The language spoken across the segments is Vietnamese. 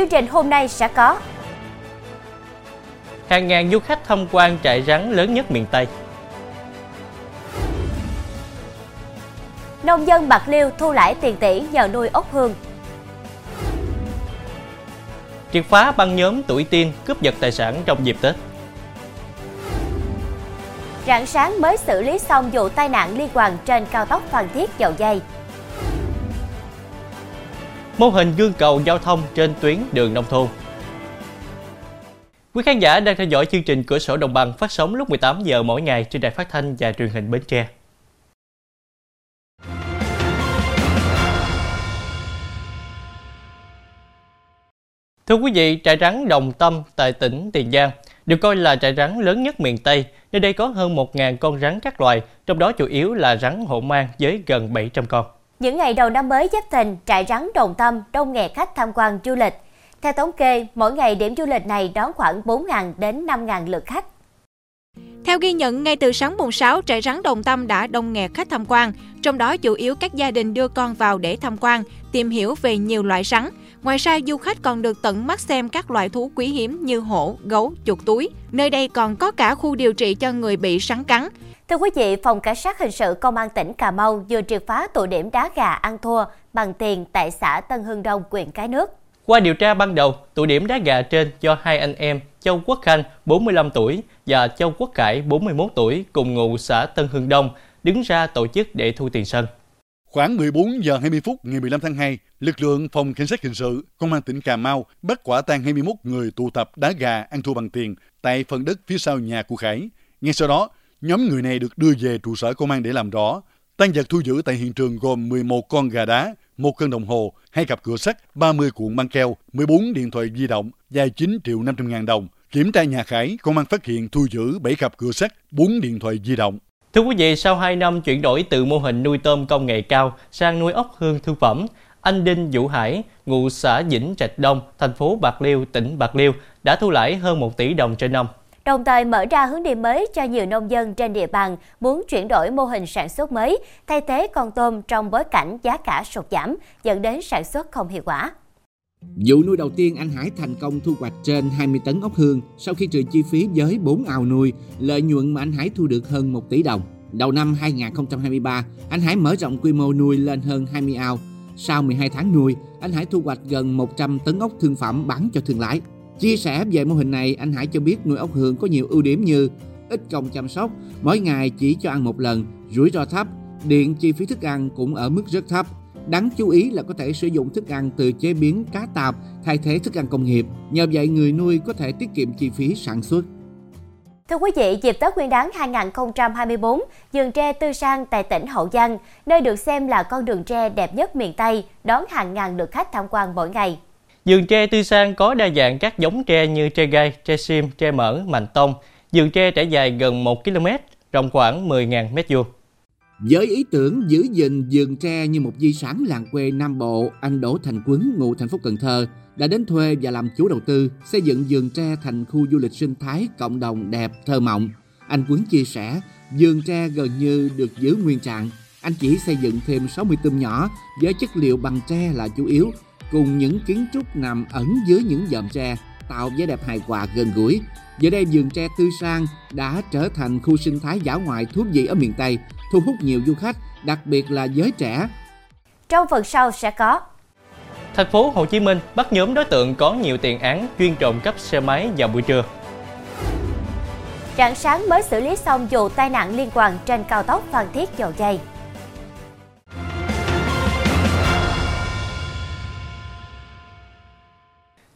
Chương trình hôm nay sẽ có Hàng ngàn du khách tham quan trại rắn lớn nhất miền Tây. Nông dân Bạc Liêu thu lãi tiền tỷ nhờ nuôi ốc hương. Triệt phá băng nhóm tuổi tiên cướp giật tài sản trong dịp Tết. Rạng sáng mới xử lý xong vụ tai nạn liên quan trên cao tốc Phan Thiết Dầu Dây. Mô hình gương cầu giao thông trên tuyến đường nông thôn. Quý khán giả đang theo dõi chương trình Cửa sổ Đồng bằng phát sóng lúc 18 giờ mỗi ngày trên đài phát thanh và truyền hình Bến Tre. Thưa quý vị, trại rắn Đồng Tâm tại tỉnh Tiền Giang được coi là trại rắn lớn nhất miền Tây. Nơi đây có hơn 1.000 con rắn các loài, trong đó chủ yếu là rắn hổ mang với gần 700 con. Những ngày đầu năm mới Giáp Thìn, trại rắn Đồng Tâm đông nghẹt khách tham quan du lịch. Theo thống kê, mỗi ngày điểm du lịch này đón khoảng 4.000 đến 5.000 lượt khách. Theo ghi nhận, ngay từ sáng mùng 6, trại rắn Đồng Tâm đã đông nghẹt khách tham quan, trong đó chủ yếu các gia đình đưa con vào để tham quan, tìm hiểu về nhiều loại rắn. Ngoài ra, du khách còn được tận mắt xem các loại thú quý hiếm như hổ, gấu, chuột túi. Nơi đây còn có cả khu điều trị cho người bị rắn cắn. Thưa quý vị, Phòng Cảnh sát Hình sự Công an tỉnh Cà Mau vừa triệt phá tụ điểm đá gà ăn thua bằng tiền tại xã Tân Hưng Đông, huyện Cái Nước. Qua điều tra ban đầu, tụ điểm đá gà trên do hai anh em Châu Quốc Khanh, 45 tuổi và Châu Quốc Cải, 41 tuổi cùng ngụ xã Tân Hưng Đông đứng ra tổ chức để thu tiền sân. Khoảng 14 giờ 20 phút ngày 15 tháng 2, lực lượng phòng cảnh sát hình sự công an tỉnh Cà Mau bắt quả tang 21 người tụ tập đá gà ăn thua bằng tiền tại phần đất phía sau nhà của Khải. Ngay sau đó, nhóm người này được đưa về trụ sở công an để làm rõ. Tăng vật thu giữ tại hiện trường gồm 11 con gà đá, một cân đồng hồ, hai cặp cửa sắt, 30 cuộn băng keo, 14 điện thoại di động, dài 9 triệu 500 ngàn đồng. Kiểm tra nhà Khải, công an phát hiện thu giữ 7 cặp cửa sắt, 4 điện thoại di động. Thưa quý vị, sau 2 năm chuyển đổi từ mô hình nuôi tôm công nghệ cao sang nuôi ốc hương thương phẩm, anh Đinh Vũ Hải, ngụ xã Vĩnh Trạch Đông, thành phố Bạc Liêu, tỉnh Bạc Liêu, đã thu lãi hơn 1 tỷ đồng trên năm. Đồng thời mở ra hướng đi mới cho nhiều nông dân trên địa bàn muốn chuyển đổi mô hình sản xuất mới, thay thế con tôm trong bối cảnh giá cả sụt giảm, dẫn đến sản xuất không hiệu quả. Vụ nuôi đầu tiên anh Hải thành công thu hoạch trên 20 tấn ốc hương sau khi trừ chi phí với 4 ao nuôi, lợi nhuận mà anh Hải thu được hơn 1 tỷ đồng. Đầu năm 2023, anh Hải mở rộng quy mô nuôi lên hơn 20 ao. Sau 12 tháng nuôi, anh Hải thu hoạch gần 100 tấn ốc thương phẩm bán cho thương lái. Chia sẻ về mô hình này, anh Hải cho biết nuôi ốc hương có nhiều ưu điểm như ít công chăm sóc, mỗi ngày chỉ cho ăn một lần, rủi ro thấp, điện chi phí thức ăn cũng ở mức rất thấp. Đáng chú ý là có thể sử dụng thức ăn từ chế biến cá tạp thay thế thức ăn công nghiệp. Nhờ vậy người nuôi có thể tiết kiệm chi phí sản xuất. Thưa quý vị, dịp Tết Nguyên đán 2024, vườn tre Tư Sang tại tỉnh Hậu Giang, nơi được xem là con đường tre đẹp nhất miền Tây, đón hàng ngàn lượt khách tham quan mỗi ngày. Vườn tre Tư Sang có đa dạng các giống tre như tre gai, tre sim, tre mỡ, mạnh tông. Vườn tre trải dài gần 1 km, rộng khoảng 10.000 m vuông. Với ý tưởng giữ gìn vườn tre như một di sản làng quê Nam Bộ, anh Đỗ Thành Quấn, ngụ thành phố Cần Thơ, đã đến thuê và làm chủ đầu tư xây dựng vườn tre thành khu du lịch sinh thái cộng đồng đẹp thơ mộng. Anh Quấn chia sẻ, vườn tre gần như được giữ nguyên trạng. Anh chỉ xây dựng thêm 60 tôm nhỏ với chất liệu bằng tre là chủ yếu, cùng những kiến trúc nằm ẩn dưới những dòm tre, tạo vẻ đẹp hài hòa gần gũi. Giờ đây vườn tre tươi sang đã trở thành khu sinh thái dã ngoại thú vị ở miền Tây, thu hút nhiều du khách, đặc biệt là giới trẻ. Trong phần sau sẽ có Thành phố Hồ Chí Minh bắt nhóm đối tượng có nhiều tiền án chuyên trộm cắp xe máy vào buổi trưa. Rạng sáng mới xử lý xong vụ tai nạn liên quan trên cao tốc Phan Thiết Dầu Dây.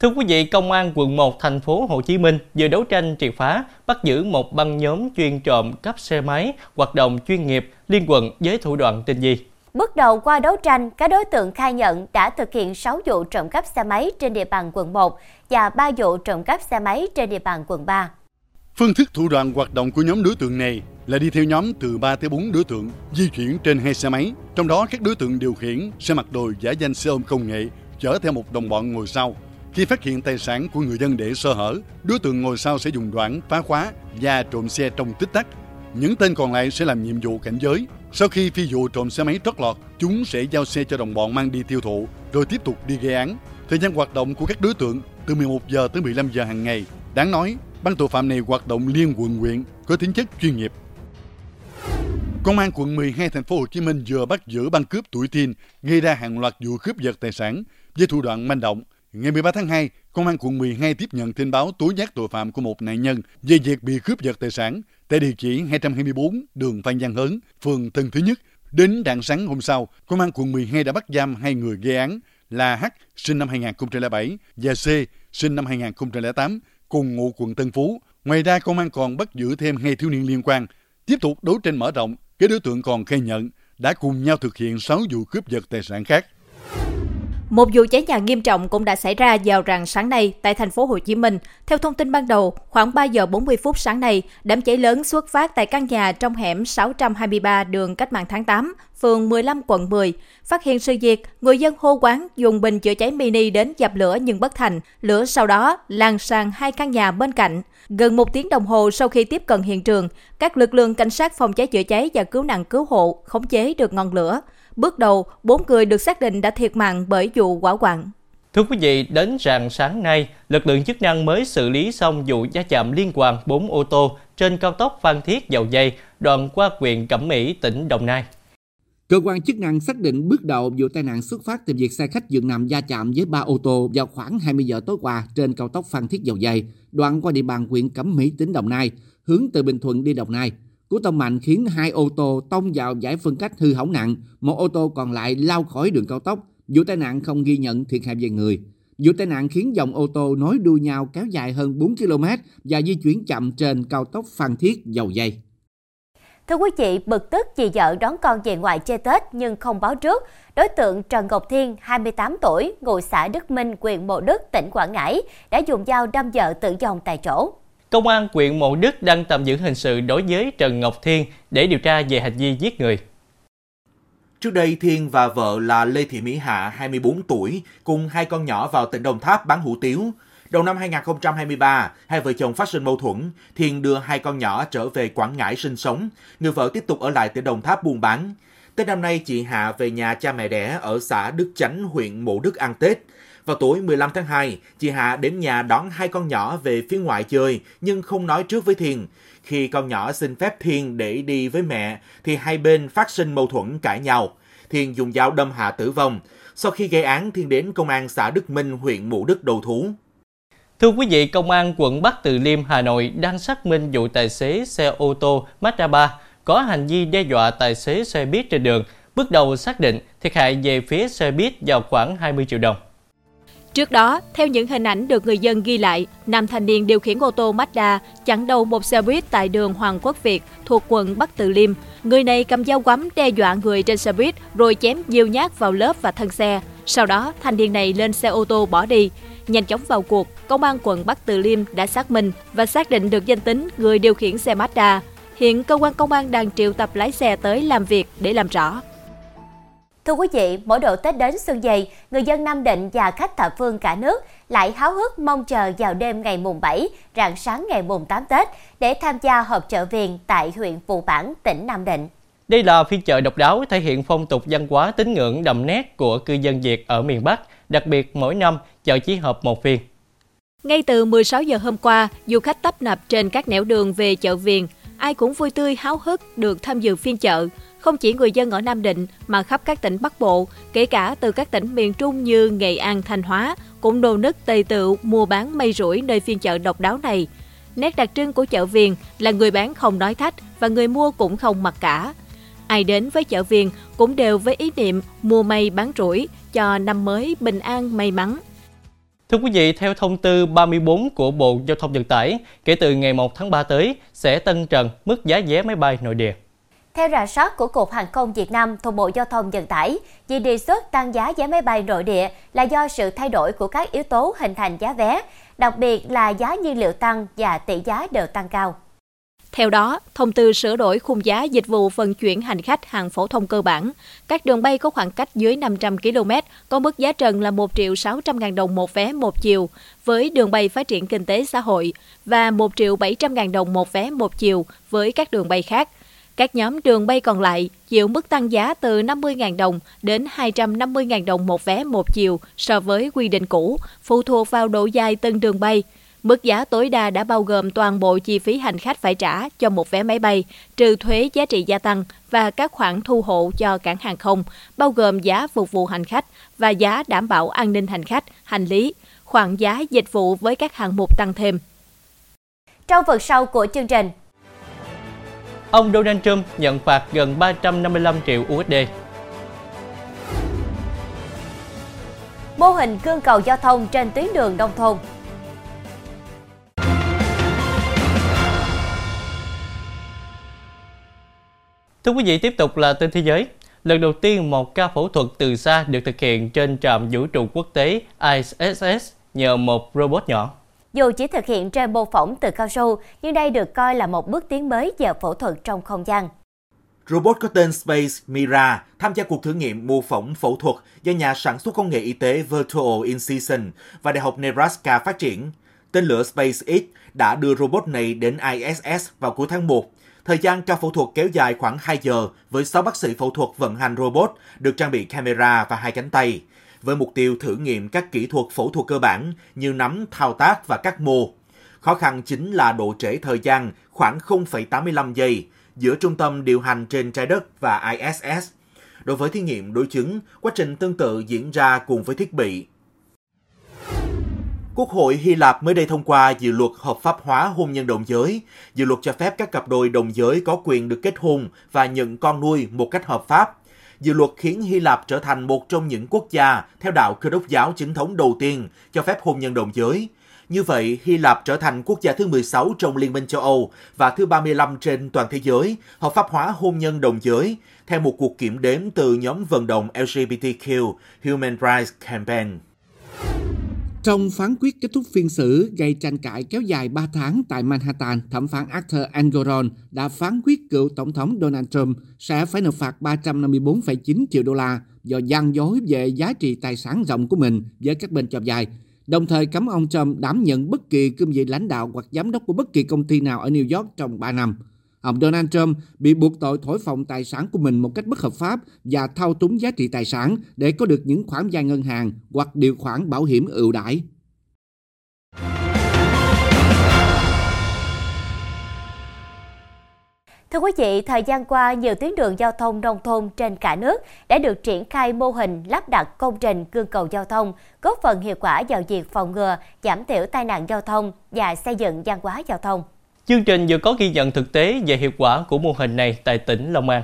Thưa quý vị, Công an quận 1 thành phố Hồ Chí Minh vừa đấu tranh triệt phá, bắt giữ một băng nhóm chuyên trộm cắp xe máy, hoạt động chuyên nghiệp liên quận với thủ đoạn tinh vi. Bước đầu qua đấu tranh, các đối tượng khai nhận đã thực hiện 6 vụ trộm cắp xe máy trên địa bàn quận 1 và 3 vụ trộm cắp xe máy trên địa bàn quận 3. Phương thức thủ đoạn hoạt động của nhóm đối tượng này là đi theo nhóm từ 3 tới 4 đối tượng di chuyển trên hai xe máy, trong đó các đối tượng điều khiển xe mặc đồ giả danh xe ôm công nghệ chở theo một đồng bọn ngồi sau. Khi phát hiện tài sản của người dân để sơ hở, đối tượng ngồi sau sẽ dùng đoạn phá khóa và trộm xe trong tích tắc. Những tên còn lại sẽ làm nhiệm vụ cảnh giới. Sau khi phi vụ trộm xe máy trót lọt, chúng sẽ giao xe cho đồng bọn mang đi tiêu thụ, rồi tiếp tục đi gây án. Thời gian hoạt động của các đối tượng từ 11 giờ tới 15 giờ hàng ngày. Đáng nói, băng tội phạm này hoạt động liên quận huyện, có tính chất chuyên nghiệp. Công an quận 12 thành phố Hồ Chí Minh vừa bắt giữ băng cướp tuổi teen gây ra hàng loạt vụ cướp giật tài sản với thủ đoạn manh động. Ngày 13 tháng 2, Công an quận 12 tiếp nhận tin báo tố giác tội phạm của một nạn nhân về việc bị cướp giật tài sản tại địa chỉ 224 đường Phan Giang Hớn, phường Tân Thứ Nhất. Đến rạng sáng hôm sau, Công an quận 12 đã bắt giam hai người gây án là H sinh năm 2007 và C sinh năm 2008 cùng ngụ quận Tân Phú. Ngoài ra, công an còn bắt giữ thêm hai thiếu niên liên quan. Tiếp tục đấu tranh mở rộng, các đối tượng còn khai nhận đã cùng nhau thực hiện 6 vụ cướp giật tài sản khác. Một vụ cháy nhà nghiêm trọng cũng đã xảy ra vào rạng sáng nay tại thành phố Hồ Chí Minh. Theo thông tin ban đầu, khoảng 3 giờ 40 phút sáng nay, đám cháy lớn xuất phát tại căn nhà trong hẻm 623 đường Cách mạng tháng 8, phường 15 quận 10. Phát hiện sự việc, người dân hô quán dùng bình chữa cháy mini đến dập lửa nhưng bất thành. Lửa sau đó lan sang hai căn nhà bên cạnh. Gần một tiếng đồng hồ sau khi tiếp cận hiện trường, các lực lượng cảnh sát phòng cháy chữa cháy và cứu nạn cứu hộ khống chế được ngọn lửa. Bước đầu, bốn người được xác định đã thiệt mạng bởi vụ hỏa hoạn. Thưa quý vị, đến rạng sáng nay, lực lượng chức năng mới xử lý xong vụ va chạm liên quan 4 ô tô trên cao tốc Phan Thiết Dầu Dây, đoạn qua huyện Cẩm Mỹ, tỉnh Đồng Nai. Cơ quan chức năng xác định bước đầu vụ tai nạn xuất phát từ việc xe khách dừng nằm va chạm với ba ô tô vào khoảng 20 giờ tối qua trên cao tốc Phan Thiết Dầu Dây, đoạn qua địa bàn huyện Cẩm Mỹ, tỉnh Đồng Nai, hướng từ Bình Thuận đi Đồng Nai. Cú tông mạnh khiến hai ô tô tông vào giải phân cách hư hỏng nặng, một ô tô còn lại lao khỏi đường cao tốc. Vụ tai nạn không ghi nhận thiệt hại về người. Vụ tai nạn khiến dòng ô tô nối đuôi nhau kéo dài hơn 4 km và di chuyển chậm trên cao tốc Phan Thiết Dầu Dây. Thưa quý vị, bực tức chị vợ đón con về ngoại chơi Tết nhưng không báo trước. Đối tượng Trần Ngọc Thiên, 28 tuổi, ngụ xã Đức Minh, huyện Mộ Đức, tỉnh Quảng Ngãi, đã dùng dao đâm vợ tử vong tại chỗ. Công an huyện Mộ Đức đang tạm giữ hình sự đối với Trần Ngọc Thiên để điều tra về hành vi giết người. Trước đây, Thiên và vợ là Lê Thị Mỹ Hạ, 24 tuổi, cùng hai con nhỏ vào tỉnh Đồng Tháp bán hủ tiếu. Đầu năm 2023, hai vợ chồng phát sinh mâu thuẫn, Thiên đưa hai con nhỏ trở về Quảng Ngãi sinh sống, người vợ tiếp tục ở lại tỉnh Đồng Tháp buôn bán. Tết năm nay, chị Hạ về nhà cha mẹ đẻ ở xã Đức Chánh, huyện Mộ Đức ăn Tết. Vào tối 15 tháng 2, chị Hạ đến nhà đón hai con nhỏ về phía ngoại chơi nhưng không nói trước với Thiền. Khi con nhỏ xin phép Thiên để đi với mẹ thì hai bên phát sinh mâu thuẫn cãi nhau. Thiên dùng dao đâm Hạ tử vong. Sau khi gây án, Thiên đến công an xã Đức Minh, huyện Mộ Đức đầu thú. Thưa quý vị, Công an quận Bắc Từ Liêm, Hà Nội đang xác minh vụ tài xế xe ô tô Mazda 3 có hành vi đe dọa tài xế xe buýt trên đường. Bước đầu xác định thiệt hại về phía xe buýt vào khoảng 20 triệu đồng. Trước đó, theo những hình ảnh được người dân ghi lại, nam thanh niên điều khiển ô tô Mazda chặn đầu một xe buýt tại đường Hoàng Quốc Việt thuộc quận Bắc Từ Liêm. Người này cầm dao quắm đe dọa người trên xe buýt rồi chém nhiều nhát vào lớp và thân xe. Sau đó, thanh niên này lên xe ô tô bỏ đi. Nhanh chóng vào cuộc, công an quận Bắc Từ Liêm đã xác minh và xác định được danh tính người điều khiển xe Mazda. Hiện cơ quan công an đang triệu tập lái xe tới làm việc để làm rõ. Thưa quý vị, mỗi độ Tết đến xuân dày, người dân Nam Định và khách thập phương cả nước lại háo hức mong chờ vào đêm ngày mùng 7, rạng sáng ngày mùng 8 Tết để tham gia họp chợ viền tại huyện Phù Bản, tỉnh Nam Định. Đây là phiên chợ độc đáo thể hiện phong tục văn hóa tín ngưỡng đậm nét của cư dân Việt ở miền Bắc, đặc biệt mỗi năm chợ chỉ hợp một phiên. Ngay từ 16 giờ hôm qua, du khách tấp nập trên các nẻo đường về chợ Viền, ai cũng vui tươi háo hức được tham dự phiên chợ. Không chỉ người dân ở Nam Định mà khắp các tỉnh Bắc Bộ, kể cả từ các tỉnh miền Trung như Nghệ An, Thanh Hóa, cũng đổ nức tề tựu mua bán mây rủi nơi phiên chợ độc đáo này. Nét đặc trưng của chợ Viền là người bán không nói thách và người mua cũng không mặc cả. Ai đến với chợ Viền cũng đều với ý niệm mua may bán rủi cho năm mới bình an may mắn. Thưa quý vị, theo thông tư 34 của Bộ Giao thông Vận tải, kể từ ngày 1 tháng 3 tới sẽ tân trần mức giá vé máy bay nội địa. Theo rà soát của Cục Hàng không Việt Nam thuộc Bộ Giao thông Vận tải, vì đề xuất tăng giá vé máy bay nội địa là do sự thay đổi của các yếu tố hình thành giá vé, đặc biệt là giá nhiên liệu tăng và tỷ giá đều tăng cao. Theo đó, thông tư sửa đổi khung giá dịch vụ vận chuyển hành khách hàng phổ thông cơ bản. Các đường bay có khoảng cách dưới 500 km có mức giá trần là 1 triệu 600 ngàn đồng một vé một chiều với đường bay phát triển kinh tế xã hội và 1 triệu 700 ngàn đồng một vé một chiều với các đường bay khác. Các nhóm đường bay còn lại chịu mức tăng giá từ 50.000 đồng đến 250.000 đồng một vé một chiều so với quy định cũ, phụ thuộc vào độ dài từng đường bay. Mức giá tối đa đã bao gồm toàn bộ chi phí hành khách phải trả cho một vé máy bay, trừ thuế giá trị gia tăng và các khoản thu hộ cho cảng hàng không, bao gồm giá phục vụ hành khách và giá đảm bảo an ninh hành khách, hành lý, khoản giá dịch vụ với các hạng mục tăng thêm. Trong phần sau của chương trình, Ông Donald Trump nhận phạt gần 355 triệu USD. Mô hình gương cầu giao thông trên tuyến đường nông thôn. Thưa quý vị, tiếp tục là tin thế giới. Lần đầu tiên, một ca phẫu thuật từ xa được thực hiện trên trạm vũ trụ quốc tế ISS nhờ một robot nhỏ. Dù chỉ thực hiện trên mô phỏng từ cao su, nhưng đây được coi là một bước tiến mới về phẫu thuật trong không gian. Robot có tên Space Mira tham gia cuộc thử nghiệm mô phỏng phẫu thuật do nhà sản xuất công nghệ y tế Virtual Incision và Đại học Nebraska phát triển. Tên lửa SpaceX đã đưa robot này đến ISS vào cuối tháng 1. Thời gian ca phẫu thuật kéo dài khoảng 2 giờ với 6 bác sĩ phẫu thuật vận hành robot được trang bị camera và hai cánh tay với mục tiêu thử nghiệm các kỹ thuật phẫu thuật cơ bản như nắm, thao tác và cắt mô. Khó khăn chính là độ trễ thời gian khoảng 0,85 giây giữa trung tâm điều hành trên trái đất và ISS. Đối với thí nghiệm đối chứng, quá trình tương tự diễn ra cùng với thiết bị. Quốc hội Hy Lạp mới đây thông qua dự luật hợp pháp hóa hôn nhân đồng giới. Dự luật cho phép các cặp đôi đồng giới có quyền được kết hôn và nhận con nuôi một cách hợp pháp dự luật khiến Hy Lạp trở thành một trong những quốc gia theo đạo Cơ đốc giáo chính thống đầu tiên cho phép hôn nhân đồng giới. Như vậy, Hy Lạp trở thành quốc gia thứ 16 trong Liên minh châu Âu và thứ 35 trên toàn thế giới hợp pháp hóa hôn nhân đồng giới, theo một cuộc kiểm đếm từ nhóm vận động LGBTQ Human Rights Campaign. Trong phán quyết kết thúc phiên xử gây tranh cãi kéo dài 3 tháng tại Manhattan, thẩm phán Arthur Engoron đã phán quyết cựu Tổng thống Donald Trump sẽ phải nộp phạt 354,9 triệu đô la do gian dối về giá trị tài sản rộng của mình với các bên cho dài, đồng thời cấm ông Trump đảm nhận bất kỳ cương vị lãnh đạo hoặc giám đốc của bất kỳ công ty nào ở New York trong 3 năm. Ông Donald Trump bị buộc tội thổi phồng tài sản của mình một cách bất hợp pháp và thao túng giá trị tài sản để có được những khoản vay ngân hàng hoặc điều khoản bảo hiểm ưu đãi. Thưa quý vị, thời gian qua, nhiều tuyến đường giao thông nông thôn trên cả nước đã được triển khai mô hình lắp đặt công trình gương cầu giao thông, góp phần hiệu quả vào việc phòng ngừa, giảm thiểu tai nạn giao thông và xây dựng văn hóa giao thông. Chương trình vừa có ghi nhận thực tế về hiệu quả của mô hình này tại tỉnh Long An.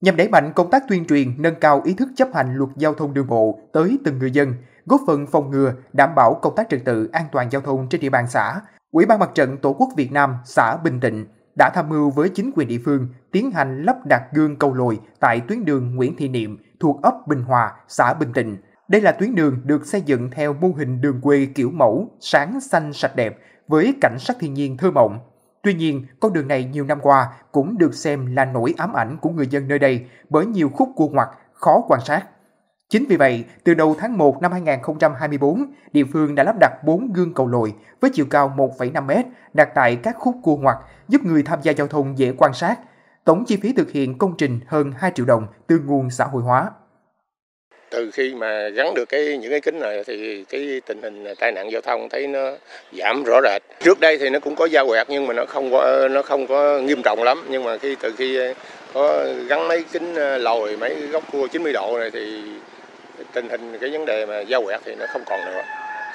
Nhằm đẩy mạnh công tác tuyên truyền, nâng cao ý thức chấp hành luật giao thông đường bộ tới từng người dân, góp phần phòng ngừa, đảm bảo công tác trật tự an toàn giao thông trên địa bàn xã, Ủy ban Mặt trận Tổ quốc Việt Nam xã Bình Tịnh đã tham mưu với chính quyền địa phương tiến hành lắp đặt gương cầu lồi tại tuyến đường Nguyễn Thị Niệm thuộc ấp Bình Hòa, xã Bình Tịnh. Đây là tuyến đường được xây dựng theo mô hình đường quê kiểu mẫu, sáng xanh sạch đẹp với cảnh sắc thiên nhiên thơ mộng, Tuy nhiên, con đường này nhiều năm qua cũng được xem là nỗi ám ảnh của người dân nơi đây bởi nhiều khúc cua ngoặt khó quan sát. Chính vì vậy, từ đầu tháng 1 năm 2024, địa phương đã lắp đặt 4 gương cầu lồi với chiều cao 1,5 m đặt tại các khúc cua ngoặt giúp người tham gia giao thông dễ quan sát. Tổng chi phí thực hiện công trình hơn 2 triệu đồng từ nguồn xã hội hóa từ khi mà gắn được cái những cái kính này thì cái tình hình tai nạn giao thông thấy nó giảm rõ rệt. Trước đây thì nó cũng có giao quẹt nhưng mà nó không có nó không có nghiêm trọng lắm. Nhưng mà khi từ khi có gắn mấy kính ờ, lồi mấy góc cua 90 độ này thì tình hình cái vấn đề mà giao quẹt thì nó không còn nữa.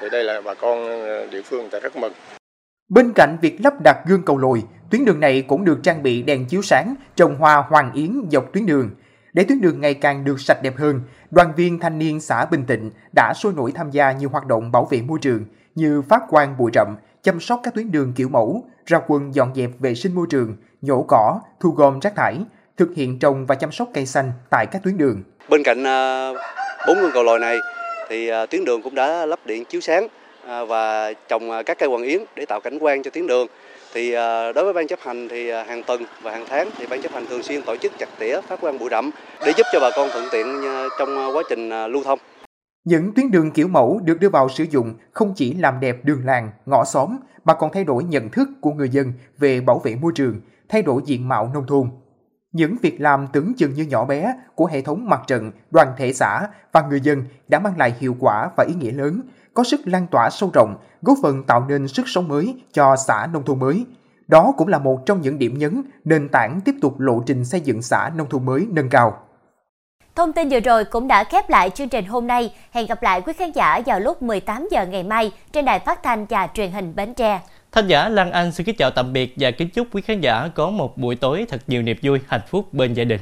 Thì đây là bà con ờ, địa phương người ta rất mừng. Bên cạnh việc lắp đặt gương cầu lồi, tuyến đường này cũng được trang bị đèn chiếu sáng, trồng hoa hoàng yến dọc tuyến đường. Để tuyến đường ngày càng được sạch đẹp hơn, đoàn viên thanh niên xã Bình Tịnh đã sôi nổi tham gia nhiều hoạt động bảo vệ môi trường như phát quang bụi rậm, chăm sóc các tuyến đường kiểu mẫu, ra quân dọn dẹp vệ sinh môi trường, nhổ cỏ, thu gom rác thải, thực hiện trồng và chăm sóc cây xanh tại các tuyến đường. Bên cạnh à, bốn gương cầu lòi này thì à, tuyến đường cũng đã lắp điện chiếu sáng à, và trồng các cây hoàng yến để tạo cảnh quan cho tuyến đường thì ờ, đối với ban chấp hành thì ờ, hàng tuần và hàng tháng thì ban chấp hành thường xuyên tổ chức chặt tỉa phát quang bụi rậm để giúp cho bà con thuận tiện ờ, trong quá trình lưu thông. Những tuyến đường kiểu mẫu được đưa vào sử dụng không chỉ làm đẹp đường làng, ngõ xóm mà còn thay đổi nhận thức của người dân về bảo vệ môi trường, thay đổi diện mạo nông thôn. Những việc làm tưởng chừng như nhỏ bé của hệ thống mặt trận, đoàn thể xã và người dân đã mang lại hiệu quả và ý nghĩa lớn, có sức lan tỏa sâu rộng, góp phần tạo nên sức sống mới cho xã nông thôn mới. Đó cũng là một trong những điểm nhấn, nền tảng tiếp tục lộ trình xây dựng xã nông thôn mới nâng cao. Thông tin vừa rồi cũng đã khép lại chương trình hôm nay. Hẹn gặp lại quý khán giả vào lúc 18 giờ ngày mai trên đài phát thanh và truyền hình Bến Tre. Thanh giả Lan Anh xin kính chào tạm biệt và kính chúc quý khán giả có một buổi tối thật nhiều niềm vui, hạnh phúc bên gia đình.